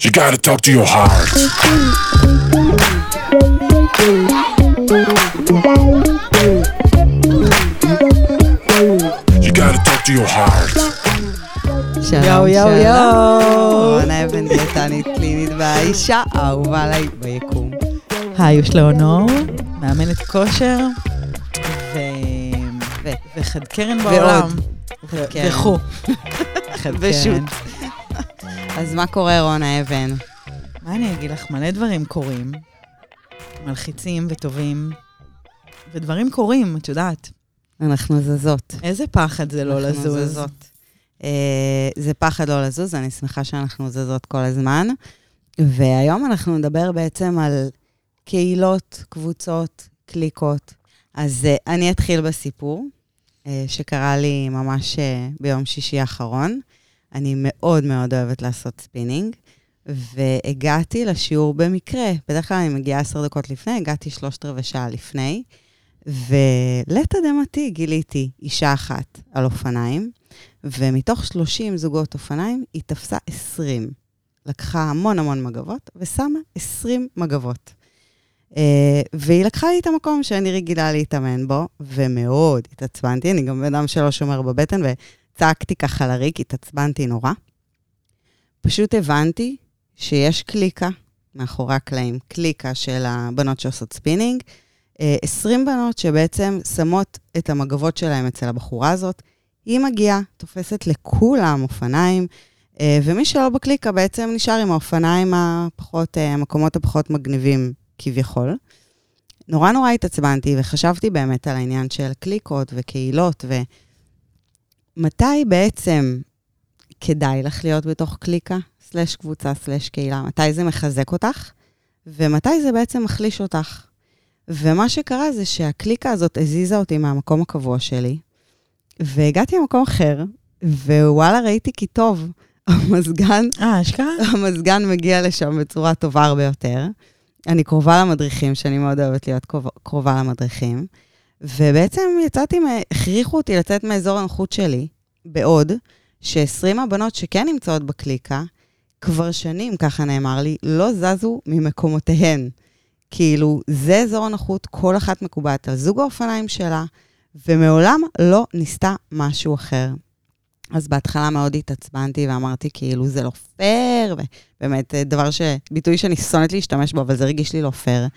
You gotta talk to your heart. You gotta talk to your heart. שלום, יואו, יואו, שלום. יואו. רונה אבן דיאטנית קלינית והאישה האהובה עליי ביקום. היי, יש לאונור, מאמנת כושר, ו... ו... וחד קרן ועוד. בעולם. וחד קרן. וכו'. חד ושות. אז מה קורה, רונה אבן? מה אני אגיד לך? מלא דברים קורים, מלחיצים וטובים, ודברים קורים, את יודעת. אנחנו זזות. איזה פחד זה לא אנחנו לזוז. זזות. אה, זה פחד לא לזוז, אני שמחה שאנחנו זזות כל הזמן. והיום אנחנו נדבר בעצם על קהילות, קבוצות, קליקות. אז אה, אני אתחיל בסיפור אה, שקרה לי ממש אה, ביום שישי האחרון. אני מאוד מאוד אוהבת לעשות ספינינג, והגעתי לשיעור במקרה. בדרך כלל אני מגיעה עשר דקות לפני, הגעתי שלושת רבעי שעה לפני, ולתדהמתי גיליתי אישה אחת על אופניים, ומתוך 30 זוגות אופניים היא תפסה 20. לקחה המון המון מגבות, ושמה 20 מגבות. אה, והיא לקחה לי את המקום שאני רגילה להתאמן בו, ומאוד התעצבנתי, אני גם בן אדם שלא שומר בבטן, וצעקתי ככה לריק, התעצבנתי נורא. פשוט הבנתי שיש קליקה מאחורי הקלעים, קליקה של הבנות שעושות ספינינג, אה, 20 בנות שבעצם שמות את המגבות שלהם אצל הבחורה הזאת. היא מגיעה, תופסת לכולם אופניים, אה, ומי שלא בקליקה בעצם נשאר עם האופניים הפחות, אה, המקומות הפחות מגניבים כביכול. נורא נורא התעצבנתי וחשבתי באמת על העניין של קליקות וקהילות, ומתי בעצם כדאי לך להיות בתוך קליקה, סלש קבוצה, סלש קהילה? מתי זה מחזק אותך, ומתי זה בעצם מחליש אותך? ומה שקרה זה שהקליקה הזאת הזיזה אותי מהמקום הקבוע שלי, והגעתי למקום אחר, ווואלה, ראיתי כי טוב, המזגן, אה, אשכרה? המזגן מגיע לשם בצורה טובה הרבה יותר. אני קרובה למדריכים, שאני מאוד אוהבת להיות קרובה למדריכים, ובעצם יצאתי, הכריחו אותי לצאת מאזור הנוחות שלי, בעוד ש-20 הבנות שכן נמצאות בקליקה, כבר שנים, ככה נאמר לי, לא זזו ממקומותיהן. כאילו, זה אזור הנוחות, כל אחת מקובעת על זוג האופניים שלה, ומעולם לא ניסתה משהו אחר. אז בהתחלה מאוד התעצבנתי ואמרתי, כאילו, זה לא פייר, ובאמת, אה, דבר ש... ביטוי שאני שונאת להשתמש בו, אבל זה הרגיש לי לא פייר.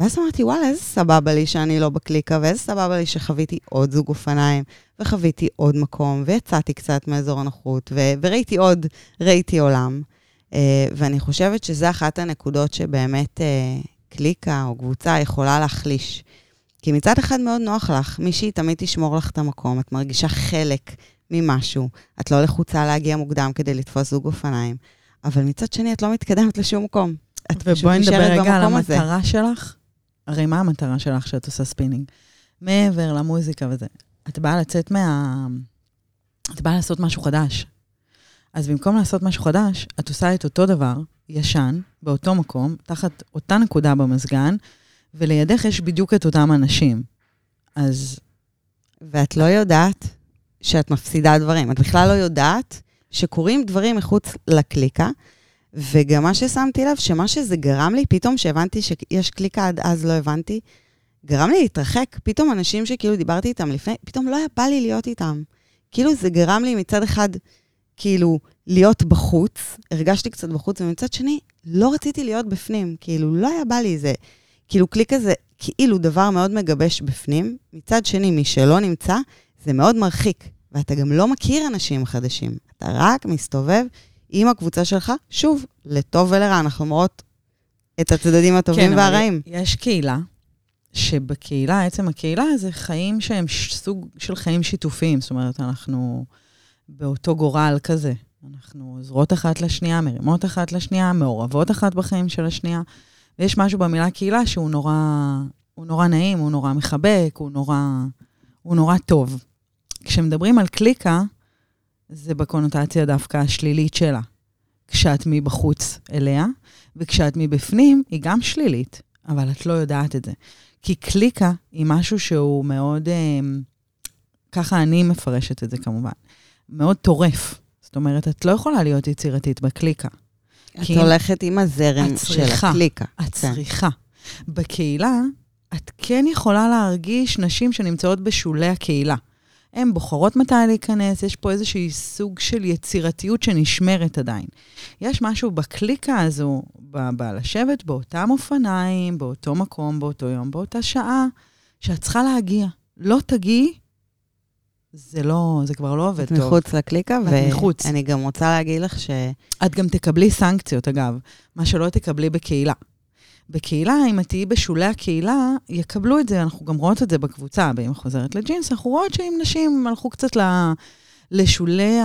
ואז אמרתי, וואלה, איזה סבבה לי שאני לא בקליקה, ואיזה סבבה לי שחוויתי עוד זוג אופניים, וחוויתי עוד מקום, ויצאתי קצת מאזור הנוחות, ו- וראיתי עוד, ראיתי עולם. Uh, ואני חושבת שזו אחת הנקודות שבאמת uh, קליקה או קבוצה יכולה להחליש. כי מצד אחד מאוד נוח לך, מישהי תמיד תשמור לך את המקום, את מרגישה חלק ממשהו, את לא לחוצה להגיע מוקדם כדי לתפוס זוג אופניים, אבל מצד שני את לא מתקדמת לשום מקום. את פשוט ובואי נדבר נשארת רגע על במקום הזה. המטרה שלך. הרי מה המטרה שלך שאת עושה ספינינג? מעבר למוזיקה וזה. את באה לצאת מה... את באה לעשות משהו חדש. אז במקום לעשות משהו חדש, את עושה את אותו דבר, ישן, באותו מקום, תחת אותה נקודה במזגן, ולידך יש בדיוק את אותם אנשים. אז ואת לא יודעת שאת מפסידה דברים. את בכלל לא יודעת שקורים דברים מחוץ לקליקה, וגם מה ששמתי לב, שמה שזה גרם לי, פתאום שהבנתי שיש קליקה, עד אז לא הבנתי, גרם לי להתרחק. פתאום אנשים שכאילו דיברתי איתם לפני, פתאום לא היה בא לי להיות איתם. כאילו זה גרם לי מצד אחד, כאילו, להיות בחוץ, הרגשתי קצת בחוץ, ומצד שני, לא רציתי להיות בפנים. כאילו, לא היה בא לי זה. כאילו, קליקה זה כאילו דבר מאוד מגבש בפנים. מצד שני, מי שלא נמצא, זה מאוד מרחיק. ואתה גם לא מכיר אנשים חדשים. אתה רק מסתובב עם הקבוצה שלך, שוב, לטוב ולרע, אנחנו אומרות את הצדדים הטובים כן, והרעים. אבל יש קהילה, שבקהילה, עצם הקהילה זה חיים שהם סוג של חיים שיתופיים. זאת אומרת, אנחנו באותו גורל כזה. אנחנו עוזרות אחת לשנייה, מרימות אחת לשנייה, מעורבות אחת בחיים של השנייה. ויש משהו במילה קהילה שהוא נורא, הוא נורא נעים, הוא נורא מחבק, הוא נורא, הוא נורא טוב. כשמדברים על קליקה, זה בקונוטציה דווקא השלילית שלה. כשאת מבחוץ אליה, וכשאת מבפנים, היא גם שלילית, אבל את לא יודעת את זה. כי קליקה היא משהו שהוא מאוד, אה, ככה אני מפרשת את זה כמובן, מאוד טורף. זאת אומרת, את לא יכולה להיות יצירתית בקליקה. את הולכת עם הזרם את של. הקליקה. את כן. צריכה. בקהילה, את כן יכולה להרגיש נשים שנמצאות בשולי הקהילה. הן בוחרות מתי להיכנס, יש פה איזשהי סוג של יצירתיות שנשמרת עדיין. יש משהו בקליקה הזו, ב- בלשבת באותם אופניים, באותו מקום, באותו יום, באותה שעה, שאת צריכה להגיע. לא תגיעי, זה לא, זה כבר לא עובד את טוב. מחוץ לקליקה. ואני גם רוצה להגיד לך ש... את גם תקבלי סנקציות, אגב, מה שלא תקבלי בקהילה. בקהילה, אם את תהיי בשולי הקהילה, יקבלו את זה, אנחנו גם רואות את זה בקבוצה, ואם חוזרת לג'ינס, אנחנו רואות שאם נשים הלכו קצת ל- לשולי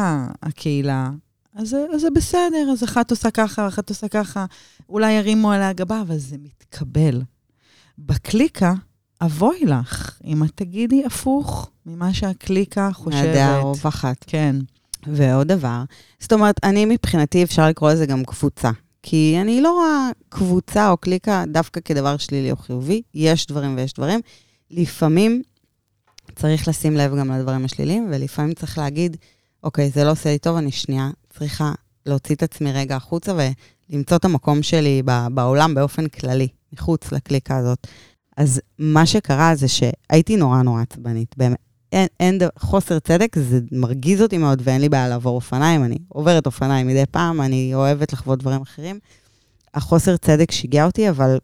הקהילה, אז, אז זה בסדר, אז אחת עושה ככה, אחת עושה ככה, אולי ירימו עליה גבה, אבל זה מתקבל. בקליקה, אבוי לך, אם את תגידי הפוך ממה שהקליקה חושבת. מהדעה הרווחת. כן. ועוד דבר, זאת אומרת, אני מבחינתי, אפשר לקרוא לזה גם קבוצה. כי אני לא רואה קבוצה או קליקה דווקא כדבר שלילי או חיובי. יש דברים ויש דברים. לפעמים צריך לשים לב גם לדברים השליליים, ולפעמים צריך להגיד, אוקיי, זה לא עושה לי טוב, אני שנייה צריכה להוציא את עצמי רגע החוצה ולמצוא את המקום שלי בעולם באופן כללי, מחוץ לקליקה הזאת. אז מה שקרה זה שהייתי נורא נורא עצבנית, באמת. אין, אין חוסר צדק, זה מרגיז אותי מאוד, ואין לי בעיה לעבור אופניים. אני עוברת אופניים מדי פעם, אני אוהבת לחוות דברים אחרים. החוסר צדק שיגע אותי, אבל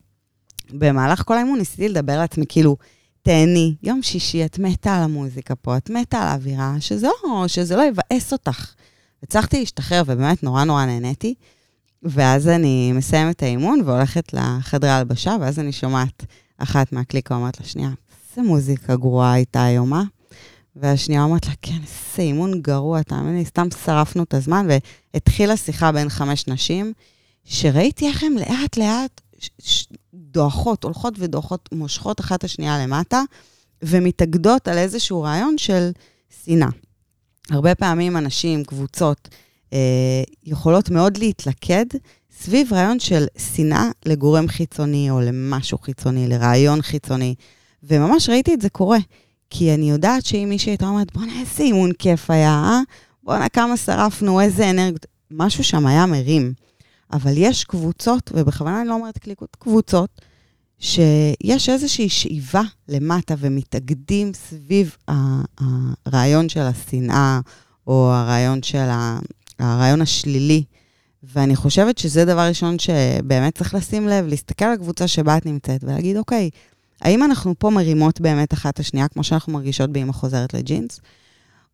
במהלך כל האימון ניסיתי לדבר לעצמי, כאילו, תהני, יום שישי, את מתה על המוזיקה פה, את מתה על האווירה, שזה לא, שזה לא יבאס אותך. הצלחתי להשתחרר, ובאמת נורא נורא נהניתי. ואז אני מסיימת את האימון והולכת לחדרי ההלבשה, ואז אני שומעת אחת מהקליקה אומרת לה, שנייה, איזה מוזיקה גרועה הייתה היום, אה? והשנייה אומרת לה, כן, איזה אימון גרוע, תאמין לי, סתם שרפנו את הזמן, והתחילה שיחה בין חמש נשים, שראיתי איך הן לאט-לאט דועכות, הולכות ודועכות, מושכות אחת את השנייה למטה, ומתאגדות על איזשהו רעיון של שנאה. הרבה פעמים אנשים, קבוצות, אה, יכולות מאוד להתלכד סביב רעיון של שנאה לגורם חיצוני או למשהו חיצוני, לרעיון חיצוני. וממש ראיתי את זה קורה. כי אני יודעת שאם מישהי הייתה אומרת, בואנה, איזה אימון כיף היה, אה? בואנה, כמה שרפנו, איזה אנרגיות. משהו שם היה מרים. אבל יש קבוצות, ובכוונה אני לא אומרת קליקות, קבוצות, שיש איזושהי שאיבה למטה ומתאגדים סביב הרעיון של השנאה, או הרעיון של ה... הרעיון השלילי. ואני חושבת שזה דבר ראשון שבאמת צריך לשים לב, להסתכל על הקבוצה שבה את נמצאת ולהגיד, אוקיי, האם אנחנו פה מרימות באמת אחת את השנייה, כמו שאנחנו מרגישות באמא חוזרת לג'ינס?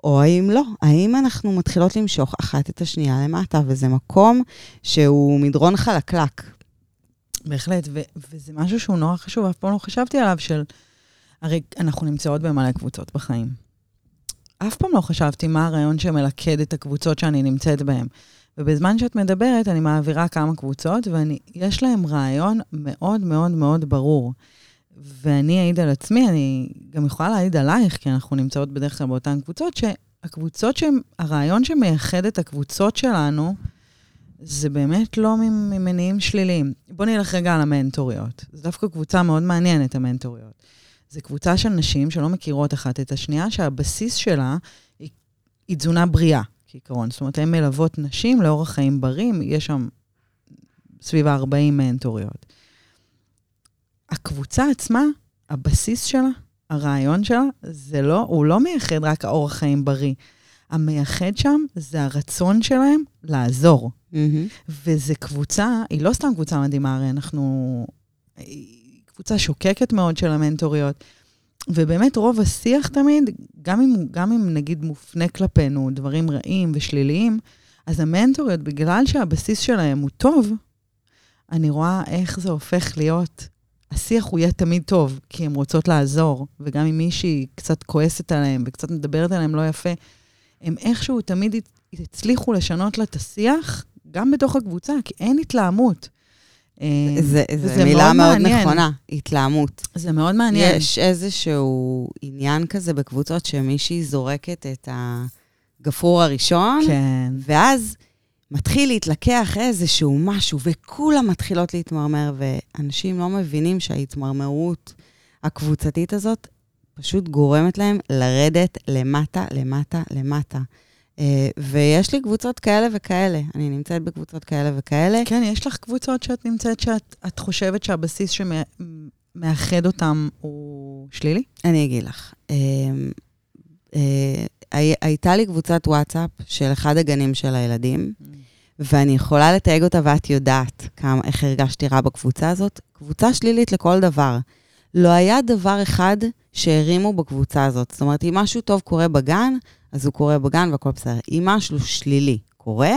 או האם לא? האם אנחנו מתחילות למשוך אחת את השנייה למטה, וזה מקום שהוא מדרון חלקלק. בהחלט, ו- וזה משהו שהוא נורא חשוב, אף פעם לא חשבתי עליו, של... הרי אנחנו נמצאות במלא קבוצות בחיים. אף פעם לא חשבתי מה הרעיון שמלכד את הקבוצות שאני נמצאת בהן. ובזמן שאת מדברת, אני מעבירה כמה קבוצות, ויש להם רעיון מאוד מאוד מאוד ברור. ואני אעיד על עצמי, אני גם יכולה להעיד עלייך, כי אנחנו נמצאות בדרך כלל באותן קבוצות, שהקבוצות שהן, הרעיון שמייחד את הקבוצות שלנו, זה באמת לא ממניעים שליליים. בוא נלך רגע על המנטוריות. זו דווקא קבוצה מאוד מעניינת, המנטוריות. זו קבוצה של נשים שלא מכירות אחת את השנייה, שהבסיס שלה היא, היא תזונה בריאה, כעיקרון. זאת אומרת, הן מלוות נשים לאורח חיים בריא, יש שם סביב ה-40 מנטוריות. הקבוצה עצמה, הבסיס שלה, הרעיון שלה, זה לא, הוא לא מייחד רק האורח חיים בריא. המייחד שם זה הרצון שלהם לעזור. וזו קבוצה, היא לא סתם קבוצה מדהימה, הרי אנחנו... היא קבוצה שוקקת מאוד של המנטוריות. ובאמת רוב השיח תמיד, גם אם, גם אם נגיד מופנה כלפינו דברים רעים ושליליים, אז המנטוריות, בגלל שהבסיס שלהם הוא טוב, אני רואה איך זה הופך להיות, השיח הוא יהיה תמיד טוב, כי הן רוצות לעזור, וגם אם מישהי קצת כועסת עליהם וקצת מדברת עליהם לא יפה, הם איכשהו תמיד הצליחו לשנות לה את השיח, גם בתוך הקבוצה, כי אין התלהמות. זו מילה מאוד מעניין. נכונה, התלהמות. זה מאוד מעניין. יש איזשהו עניין כזה בקבוצות שמישהי זורקת את הגפרור הראשון, כן. ואז מתחיל להתלקח איזשהו משהו, וכולם מתחילות להתמרמר, ואנשים לא מבינים שההתמרמרות הקבוצתית הזאת פשוט גורמת להם לרדת למטה, למטה, למטה. אה, ויש לי קבוצות כאלה וכאלה. אני נמצאת בקבוצות כאלה וכאלה. כן, יש לך קבוצות שאת נמצאת, שאת את חושבת שהבסיס שמאחד אותם הוא שלילי? אני אגיד לך. הי- הייתה לי קבוצת וואטסאפ של אחד הגנים של הילדים, ואני יכולה לתייג אותה, ואת יודעת כמה, איך הרגשתי רע בקבוצה הזאת. קבוצה שלילית לכל דבר. לא היה דבר אחד שהרימו בקבוצה הזאת. זאת אומרת, אם משהו טוב קורה בגן, אז הוא קורה בגן והכל בסדר. אם משהו שלילי קורה,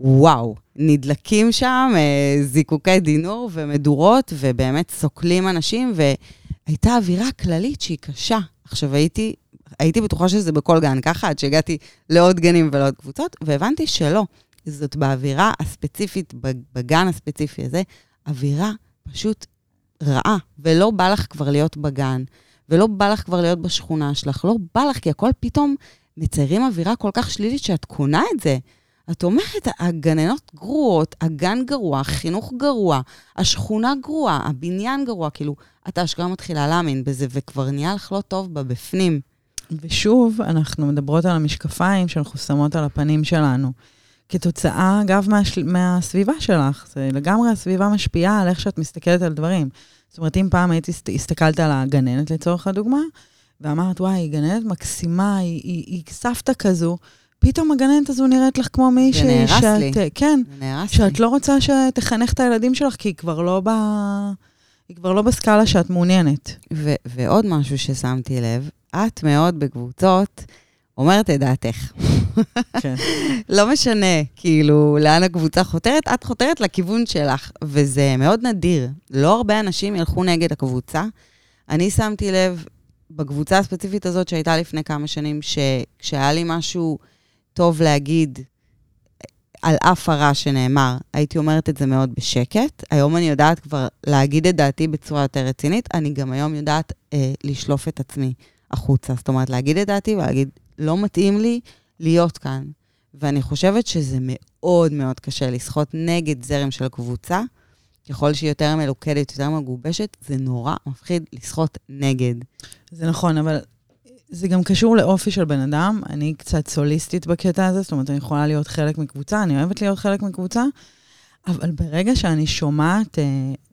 וואו, נדלקים שם אה, זיקוקי דינור ומדורות, ובאמת סוקלים אנשים, והייתה אווירה כללית שהיא קשה. עכשיו, הייתי, הייתי בטוחה שזה בכל גן ככה, עד שהגעתי לעוד גנים ולעוד קבוצות, והבנתי שלא. זאת באווירה הספציפית, בגן הספציפי הזה, אווירה פשוט רעה, ולא בא לך כבר להיות בגן, ולא בא לך כבר להיות בשכונה שלך, לא בא לך, כי הכל פתאום מציירים אווירה כל כך שלילית שאת קונה את זה. את אומרת, הגננות גרועות, הגן גרוע, החינוך גרוע, השכונה גרועה, הבניין גרוע, כאילו, את אשכרה מתחילה להאמין בזה, וכבר נהיה לך לא טוב בבפנים. ושוב, אנחנו מדברות על המשקפיים שאנחנו שמות על הפנים שלנו. כתוצאה, אגב, מהשל... מהסביבה שלך. זה לגמרי הסביבה משפיעה על איך שאת מסתכלת על דברים. זאת אומרת, אם פעם הייתי, הסתכלת על הגננת לצורך הדוגמה, ואמרת, וואי, היא גננת מקסימה, היא, היא, היא סבתא כזו, פתאום הגננת הזו נראית לך כמו מישהי זה נהרס שאת... לי. כן, זה נהרס לי. שאת לא רוצה שתחנך את הילדים שלך, כי היא כבר לא ב... היא כבר לא בסקאלה שאת מעוניינת. ו- ועוד משהו ששמתי לב, את מאוד בקבוצות אומרת את דעתך. כן. לא משנה, כאילו, לאן הקבוצה חותרת, את חותרת לכיוון שלך, וזה מאוד נדיר. לא הרבה אנשים ילכו נגד הקבוצה. אני שמתי לב בקבוצה הספציפית הזאת שהייתה לפני כמה שנים, שכשהיה לי משהו טוב להגיד על אף הרע שנאמר, הייתי אומרת את זה מאוד בשקט. היום אני יודעת כבר להגיד את דעתי בצורה יותר רצינית. אני גם היום יודעת אה, לשלוף את עצמי החוצה. זאת אומרת, להגיד את דעתי ולהגיד, לא מתאים לי להיות כאן. ואני חושבת שזה מאוד מאוד קשה לסחוט נגד זרם של קבוצה. ככל שהיא יותר מלוכדת, יותר מגובשת, זה נורא מפחיד לסחוט נגד. זה נכון, אבל זה גם קשור לאופי של בן אדם. אני קצת סוליסטית בקטע הזה, זאת אומרת, אני יכולה להיות חלק מקבוצה, אני אוהבת להיות חלק מקבוצה, אבל ברגע שאני שומעת אה,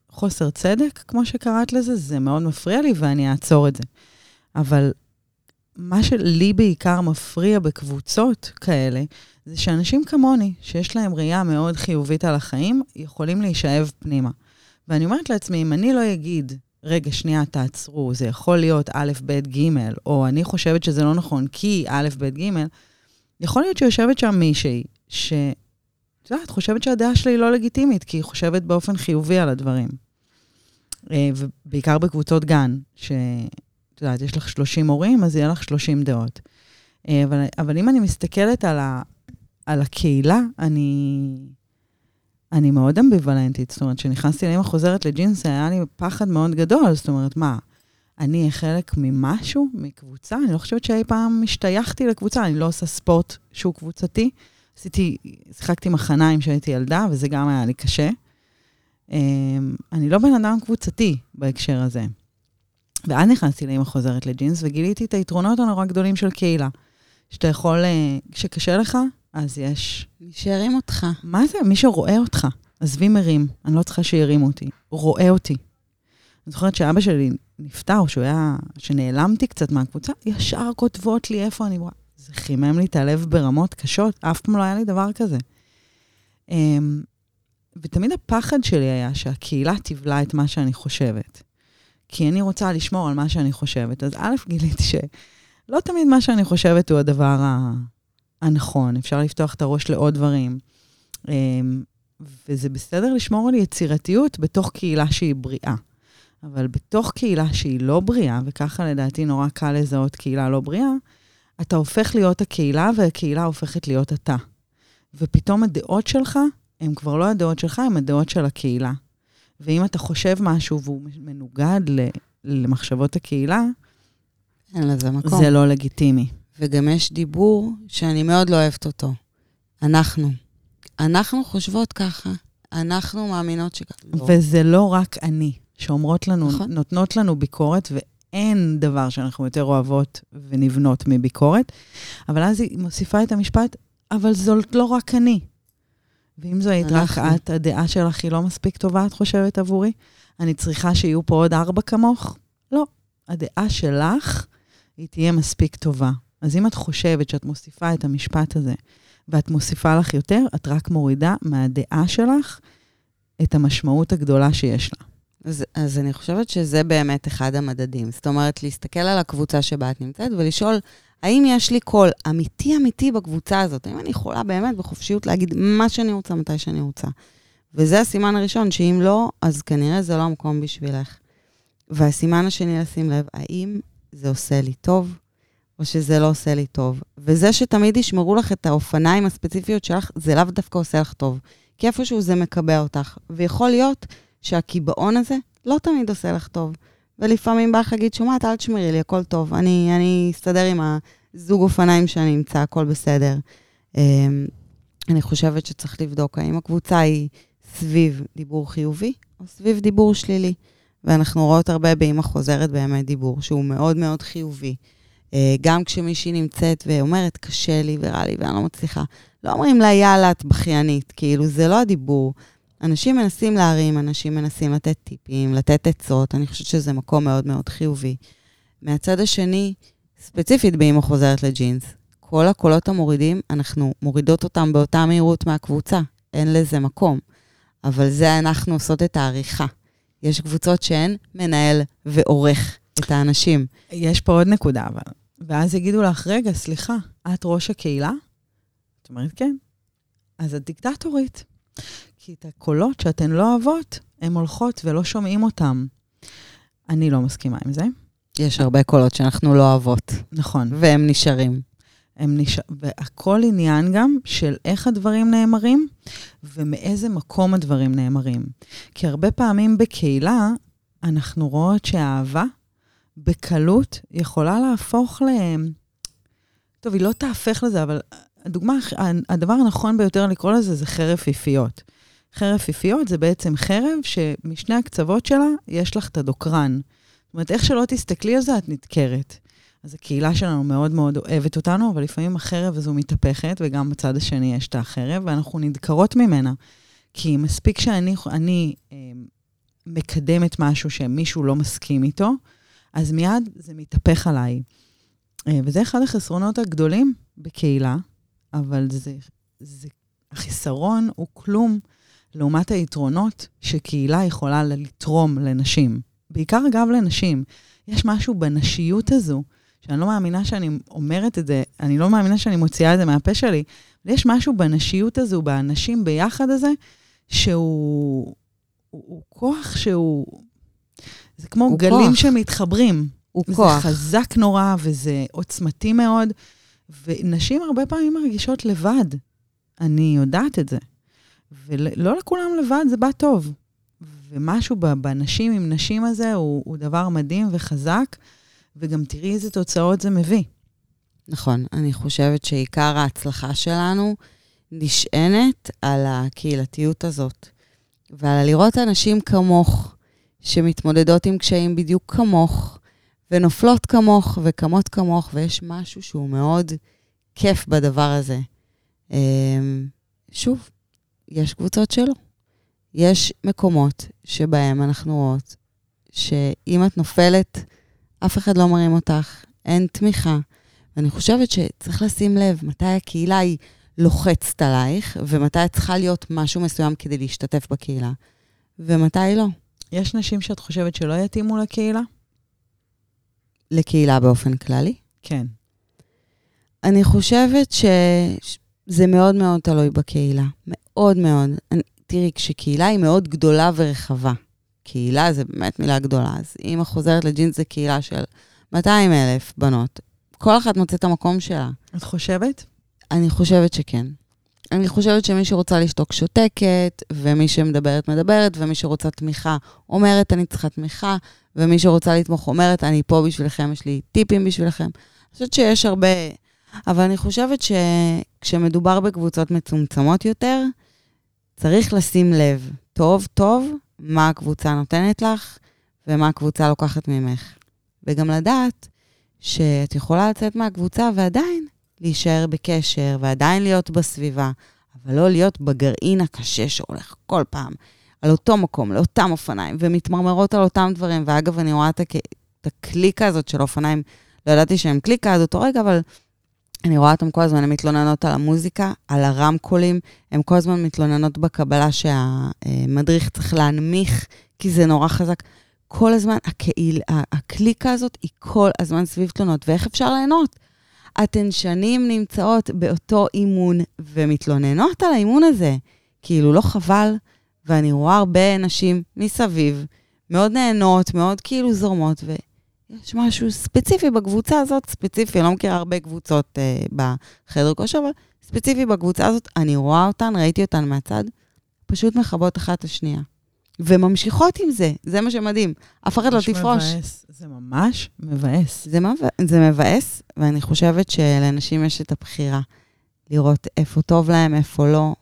חוסר צדק, כמו שקראת לזה, זה מאוד מפריע לי ואני אעצור את זה. אבל מה שלי בעיקר מפריע בקבוצות כאלה, זה שאנשים כמוני, שיש להם ראייה מאוד חיובית על החיים, יכולים להישאב פנימה. ואני אומרת לעצמי, אם אני לא אגיד, רגע, שנייה, תעצרו, זה יכול להיות א', ב', ג', או אני חושבת שזה לא נכון כי א', ב', ג', יכול להיות שיושבת שם מישהי, ש... את יודעת, חושבת שהדעה שלי היא לא לגיטימית, כי היא חושבת באופן חיובי על הדברים. אה, ובעיקר בקבוצות גן, ש... יודעת, יש לך 30 הורים, אז יהיה לך 30 דעות. אה, אבל, אבל אם אני מסתכלת על, ה, על הקהילה, אני, אני מאוד אמביוולנטית. זאת אומרת, כשנכנסתי לאמא חוזרת לג'ינס, היה לי פחד מאוד גדול. זאת אומרת, מה, אני אהיה חלק ממשהו, מקבוצה? אני לא חושבת שאי פעם השתייכתי לקבוצה, אני לא עושה ספורט שהוא קבוצתי. עשיתי, שיחקתי מחניים כשהייתי ילדה, וזה גם היה לי קשה. אה, אני לא בן אדם קבוצתי בהקשר הזה. ואז נכנסתי לאמא חוזרת לג'ינס, וגיליתי את היתרונות הנורא גדולים של קהילה. שאתה יכול, אה, כשקשה לך, אז יש... שירים אותך. מה זה? מי שרואה אותך. עזבי מרים, אני לא צריכה שירימו אותי. רואה אותי. אני זוכרת שאבא שלי נפטר, שהוא היה... שנעלמתי קצת מהקבוצה, ישר כותבות לי איפה אני... זה חימם לי את הלב ברמות קשות, אף פעם לא היה לי דבר כזה. אמ, ותמיד הפחד שלי היה שהקהילה תבלע את מה שאני חושבת. כי אני רוצה לשמור על מה שאני חושבת. אז א', גיליתי שלא תמיד מה שאני חושבת הוא הדבר. הנכון, אפשר לפתוח את הראש לעוד דברים. אמ, וזה בסדר לשמור על יצירתיות בתוך קהילה שהיא בריאה. אבל בתוך קהילה שהיא לא בריאה, וככה לדעתי נורא קל לזהות קהילה לא בריאה, אתה הופך להיות הקהילה והקהילה הופכת להיות אתה. ופתאום הדעות שלך הן כבר לא הדעות שלך, הן הדעות של הקהילה. ואם אתה חושב משהו והוא מנוגד למחשבות הקהילה, אין לזה מקום. זה לא לגיטימי. וגם יש דיבור שאני מאוד לא אוהבת אותו. אנחנו. אנחנו חושבות ככה. אנחנו מאמינות שככה. לא. וזה לא רק אני, שאומרות לנו, נכון. נותנות לנו ביקורת, אין דבר שאנחנו יותר אוהבות ונבנות מביקורת, אבל אז היא מוסיפה את המשפט, אבל זאת לא רק אני. ואם זו היית רק. את, הדעה שלך היא לא מספיק טובה, את חושבת, עבורי? אני צריכה שיהיו פה עוד ארבע כמוך? לא. הדעה שלך, היא תהיה מספיק טובה. אז אם את חושבת שאת מוסיפה את המשפט הזה, ואת מוסיפה לך יותר, את רק מורידה מהדעה שלך את המשמעות הגדולה שיש לה. אז, אז אני חושבת שזה באמת אחד המדדים. זאת אומרת, להסתכל על הקבוצה שבה את נמצאת ולשאול, האם יש לי קול אמיתי אמיתי בקבוצה הזאת? האם אני יכולה באמת בחופשיות להגיד מה שאני רוצה, מתי שאני רוצה? וזה הסימן הראשון, שאם לא, אז כנראה זה לא המקום בשבילך. והסימן השני לשים לב, האם זה עושה לי טוב, או שזה לא עושה לי טוב. וזה שתמיד ישמרו לך את האופניים הספציפיות שלך, זה לאו דווקא עושה לך טוב. כי איפשהו זה מקבע אותך. ויכול להיות שהקיבעון הזה לא תמיד עושה לך טוב. ולפעמים בא לך להגיד, שומעת, אל תשמרי לי, הכל טוב. אני, אני אסתדר עם הזוג אופניים שאני אמצא, הכל בסדר. אמ, אני חושבת שצריך לבדוק האם הקבוצה היא סביב דיבור חיובי או סביב דיבור שלילי. ואנחנו רואות הרבה באמא חוזרת באמת דיבור שהוא מאוד מאוד חיובי. אה, גם כשמישהי נמצאת ואומרת, קשה לי ורע לי ואני לא מצליחה, לא אומרים לה, יאללה, את בכיינית. כאילו, זה לא הדיבור. אנשים מנסים להרים, אנשים מנסים לתת טיפים, לתת עצות, אני חושבת שזה מקום מאוד מאוד חיובי. מהצד השני, ספציפית באמא חוזרת לג'ינס, כל הקולות המורידים, אנחנו מורידות אותם באותה מהירות מהקבוצה, אין לזה מקום. אבל זה אנחנו עושות את העריכה. יש קבוצות שהן מנהל ועורך את האנשים. יש פה עוד נקודה, אבל. ואז יגידו לך, רגע, סליחה, את ראש הקהילה? את אומרת, כן. אז את דיקטטורית. כי את הקולות שאתן לא אוהבות, הן הולכות ולא שומעים אותם. אני לא מסכימה עם זה. יש הרבה קולות שאנחנו לא אוהבות, נכון. והם נשארים. הם נש... והכל עניין גם של איך הדברים נאמרים ומאיזה מקום הדברים נאמרים. כי הרבה פעמים בקהילה אנחנו רואות שהאהבה בקלות יכולה להפוך ל... טוב, היא לא תהפך לזה, אבל הדוגמה, הדבר הנכון ביותר לקרוא לזה זה חרב פיפיות. חרב פיפיות זה בעצם חרב שמשני הקצוות שלה יש לך את הדוקרן. זאת אומרת, איך שלא תסתכלי על זה, את נדקרת. אז הקהילה שלנו מאוד מאוד אוהבת אותנו, אבל לפעמים החרב הזו מתהפכת, וגם בצד השני יש את החרב, ואנחנו נדקרות ממנה. כי מספיק שאני אני, אה, מקדמת משהו שמישהו לא מסכים איתו, אז מיד זה מתהפך עליי. אה, וזה אחד החסרונות הגדולים בקהילה, אבל זה, זה, החיסרון הוא כלום לעומת היתרונות שקהילה יכולה לתרום לנשים. בעיקר, אגב, לנשים. יש משהו בנשיות הזו, שאני לא מאמינה שאני אומרת את זה, אני לא מאמינה שאני מוציאה את זה מהפה שלי, יש משהו בנשיות הזו, באנשים ביחד הזה, שהוא הוא, הוא כוח שהוא... זה כמו גלים כוח. שמתחברים. הוא זה כוח. חזק נורא וזה עוצמתי מאוד, ונשים הרבה פעמים מרגישות לבד. אני יודעת את זה. ולא לכולם לבד זה בא טוב. ומשהו בנשים עם נשים הזה הוא, הוא דבר מדהים וחזק, וגם תראי איזה תוצאות זה מביא. נכון, אני חושבת שעיקר ההצלחה שלנו נשענת על הקהילתיות הזאת, ועל לראות אנשים כמוך, שמתמודדות עם קשיים בדיוק כמוך, ונופלות כמוך וקמות כמוך, ויש משהו שהוא מאוד כיף בדבר הזה. אמ, שוב, יש קבוצות שלא. יש מקומות שבהם אנחנו רואות שאם את נופלת, אף אחד לא מרים אותך, אין תמיכה. ואני חושבת שצריך לשים לב מתי הקהילה היא לוחצת עלייך, ומתי את צריכה להיות משהו מסוים כדי להשתתף בקהילה, ומתי לא. יש נשים שאת חושבת שלא יתאימו לקהילה? לקהילה באופן כללי. כן. אני חושבת שזה מאוד מאוד תלוי בקהילה. מאוד מאוד. אני, תראי, כשקהילה היא מאוד גדולה ורחבה, קהילה זה באמת מילה גדולה, אז אם חוזרת לג'ינס זה קהילה של 200 אלף בנות. כל אחת מוצאת את המקום שלה. את חושבת? אני חושבת שכן. אני חושבת שמי שרוצה לשתוק שותקת, ומי שמדברת מדברת, ומי שרוצה תמיכה אומרת אני צריכה תמיכה, ומי שרוצה לתמוך אומרת אני פה בשבילכם, יש לי טיפים בשבילכם. אני חושבת שיש הרבה, אבל אני חושבת שכשמדובר בקבוצות מצומצמות יותר, צריך לשים לב טוב טוב מה הקבוצה נותנת לך ומה הקבוצה לוקחת ממך. וגם לדעת שאת יכולה לצאת מהקבוצה ועדיין להישאר בקשר, ועדיין להיות בסביבה, אבל לא להיות בגרעין הקשה שהולך כל פעם על אותו מקום, לאותם אופניים, ומתמרמרות על אותם דברים. ואגב, אני רואה את, הק... את הקליקה הזאת של אופניים, לא ידעתי שהם קליקה עד אותו רגע, אבל אני רואה אותם כל הזמן, הן מתלוננות על המוזיקה, על הרמקולים, הן כל הזמן מתלוננות בקבלה שהמדריך צריך להנמיך, כי זה נורא חזק. כל הזמן, הקהיל, הקליקה הזאת היא כל הזמן סביב תלונות, ואיך אפשר ליהנות? אתן שנים נמצאות באותו אימון ומתלוננות על האימון הזה. כאילו, לא חבל? ואני רואה הרבה נשים מסביב, מאוד נהנות, מאוד כאילו זורמות, ויש משהו ספציפי בקבוצה הזאת, ספציפי, אני לא מכירה הרבה קבוצות אה, בחדר כושר, אבל ספציפי בקבוצה הזאת, אני רואה אותן, ראיתי אותן מהצד, פשוט מכבות אחת את השנייה. וממשיכות עם זה, זה מה שמדהים. אף אחד לא תפרוש. מבאס. זה ממש מבאס. זה, מבא, זה מבאס, ואני חושבת שלאנשים יש את הבחירה לראות איפה טוב להם, איפה לא,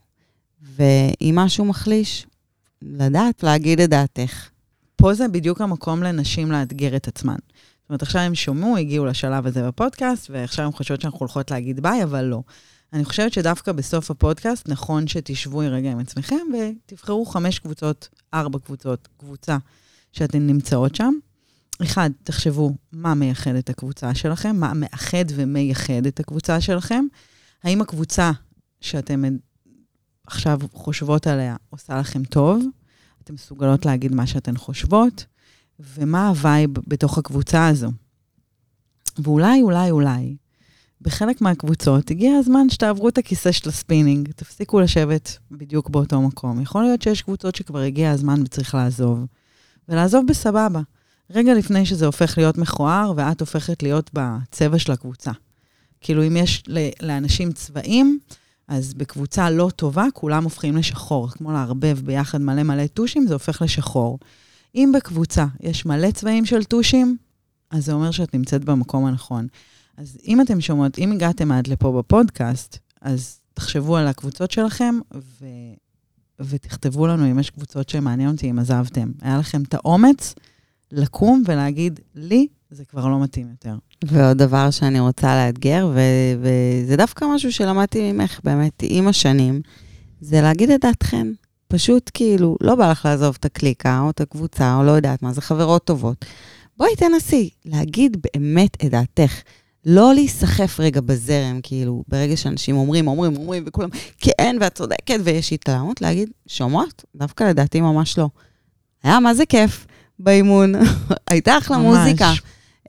ואם משהו מחליש, לדעת להגיד את דעתך. פה זה בדיוק המקום לנשים לאתגר את עצמן. זאת אומרת, עכשיו הם שומעו, הגיעו לשלב הזה בפודקאסט, ועכשיו הם חושבות שאנחנו הולכות להגיד ביי, אבל לא. אני חושבת שדווקא בסוף הפודקאסט, נכון שתשבו רגע עם עצמכם ותבחרו חמש קבוצות, ארבע קבוצות, קבוצה שאתן נמצאות שם. אחד, תחשבו מה מייחד את הקבוצה שלכם, מה מאחד ומייחד את הקבוצה שלכם. האם הקבוצה שאתן עכשיו חושבות עליה עושה לכם טוב? אתן מסוגלות להגיד מה שאתן חושבות? ומה ה vibe בתוך הקבוצה הזו? ואולי, אולי, אולי, בחלק מהקבוצות הגיע הזמן שתעברו את הכיסא של הספינינג, תפסיקו לשבת בדיוק באותו מקום. יכול להיות שיש קבוצות שכבר הגיע הזמן וצריך לעזוב, ולעזוב בסבבה. רגע לפני שזה הופך להיות מכוער, ואת הופכת להיות בצבע של הקבוצה. כאילו, אם יש לאנשים צבעים, אז בקבוצה לא טובה, כולם הופכים לשחור. כמו לערבב ביחד מלא מלא טושים, זה הופך לשחור. אם בקבוצה יש מלא צבעים של טושים, אז זה אומר שאת נמצאת במקום הנכון. אז אם אתם שומעות, אם הגעתם עד לפה בפודקאסט, אז תחשבו על הקבוצות שלכם, ו... ותכתבו לנו אם יש קבוצות שמעניין אותי, אם עזבתם. היה לכם את האומץ לקום ולהגיד, לי זה כבר לא מתאים יותר. ועוד דבר שאני רוצה לאתגר, ו- וזה דווקא משהו שלמדתי ממך באמת עם השנים, זה להגיד את דעתכם. פשוט כאילו, לא בא לך לעזוב את הקליקה או את הקבוצה, או לא יודעת מה, זה חברות טובות. בואי תנסי להגיד באמת את דעתך. לא להיסחף רגע בזרם, כאילו, ברגע שאנשים אומרים, אומרים, אומרים, וכולם, כן, ואת צודקת, ויש התלהמות, להגיד, שומעות? דווקא לדעתי ממש לא. היה מה זה כיף באימון, הייתה אחלה ממש. מוזיקה.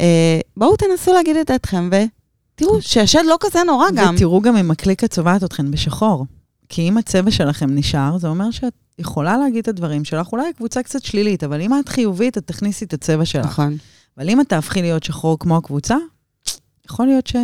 אה, בואו תנסו להגיד את דעתכם, ותראו שהשד לא כזה נורא גם. ותראו גם אם הקליקה צובעת אתכן בשחור. כי אם הצבע שלכם נשאר, זה אומר שאת יכולה להגיד את הדברים שלך, אולי קבוצה קצת שלילית, אבל אם את חיובית, את תכניסי את הצבע שלך. נכון. אבל אם את תהפכי להיות שחור כמו הקבוצה, יכול להיות ש...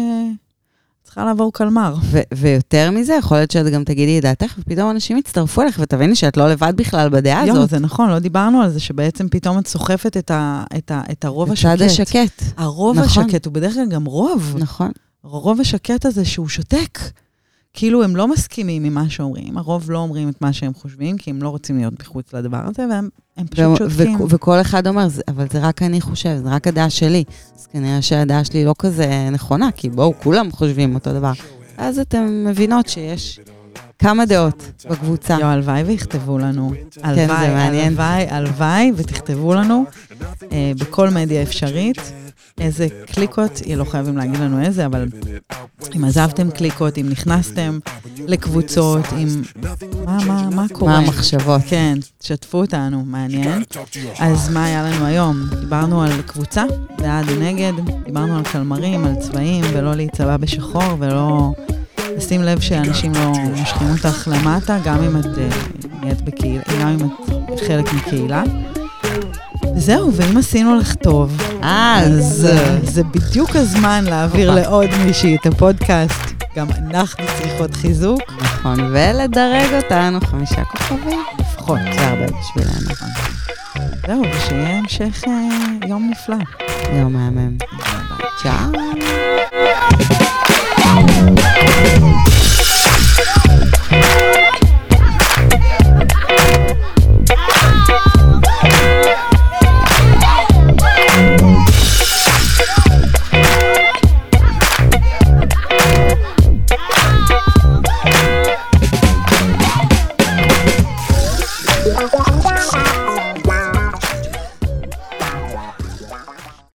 צריכה לעבור קלמר. ו- ויותר מזה, יכול להיות שאת גם תגידי את דעתך, ופתאום אנשים יצטרפו אליך, ותביני שאת לא לבד בכלל בדעה הזאת. יואו, זה נכון, לא דיברנו על זה, שבעצם פתאום את סוחפת את, ה- את, ה- את הרוב השקט. הצד השקט. הרוב נכון. השקט הוא בדרך כלל גם רוב. נכון. הרוב השקט הזה שהוא שותק. כאילו הם לא מסכימים עם מה שאומרים, הרוב לא אומרים את מה שהם חושבים, כי הם לא רוצים להיות מחוץ לדבר הזה, והם פשוט שותקים. וכל אחד אומר, אבל זה רק אני חושב, זה רק הדעה שלי. אז כנראה שהדעה שלי לא כזה נכונה, כי בואו, כולם חושבים אותו דבר. אז אתן מבינות שיש כמה דעות בקבוצה. יואו, הלוואי ויכתבו לנו. כן, זה מעניין. הלוואי, הלוואי, ותכתבו לנו אה, בכל מדיה אפשרית. איזה קליקות, לא חייבים להגיד לנו איזה, אבל אם עזבתם קליקות, אם נכנסתם לקבוצות, אם... מה, מה, מה קורה? מה המחשבות? כן, תשתפו אותנו, מעניין. אז מה היה לנו היום? דיברנו על קבוצה, בעד ונגד, דיברנו על קלמרים, על צבעים, ולא להיצבע בשחור, ולא... לשים לב שאנשים לא מושכים אותך למטה, גם אם את אה, נהיית בקהילה, גם אם את חלק מקהילה. זהו, ואם עשינו לך טוב, אז זה בדיוק הזמן להעביר לעוד מישהי את הפודקאסט. גם אנחנו צריכות חיזוק. נכון, ולדרג אותנו חמישה כוכבים. לפחות, זה הרבה בשבילנו. זהו, ושיהיה המשך אה, יום נפלא. יום מהמם. צ'או.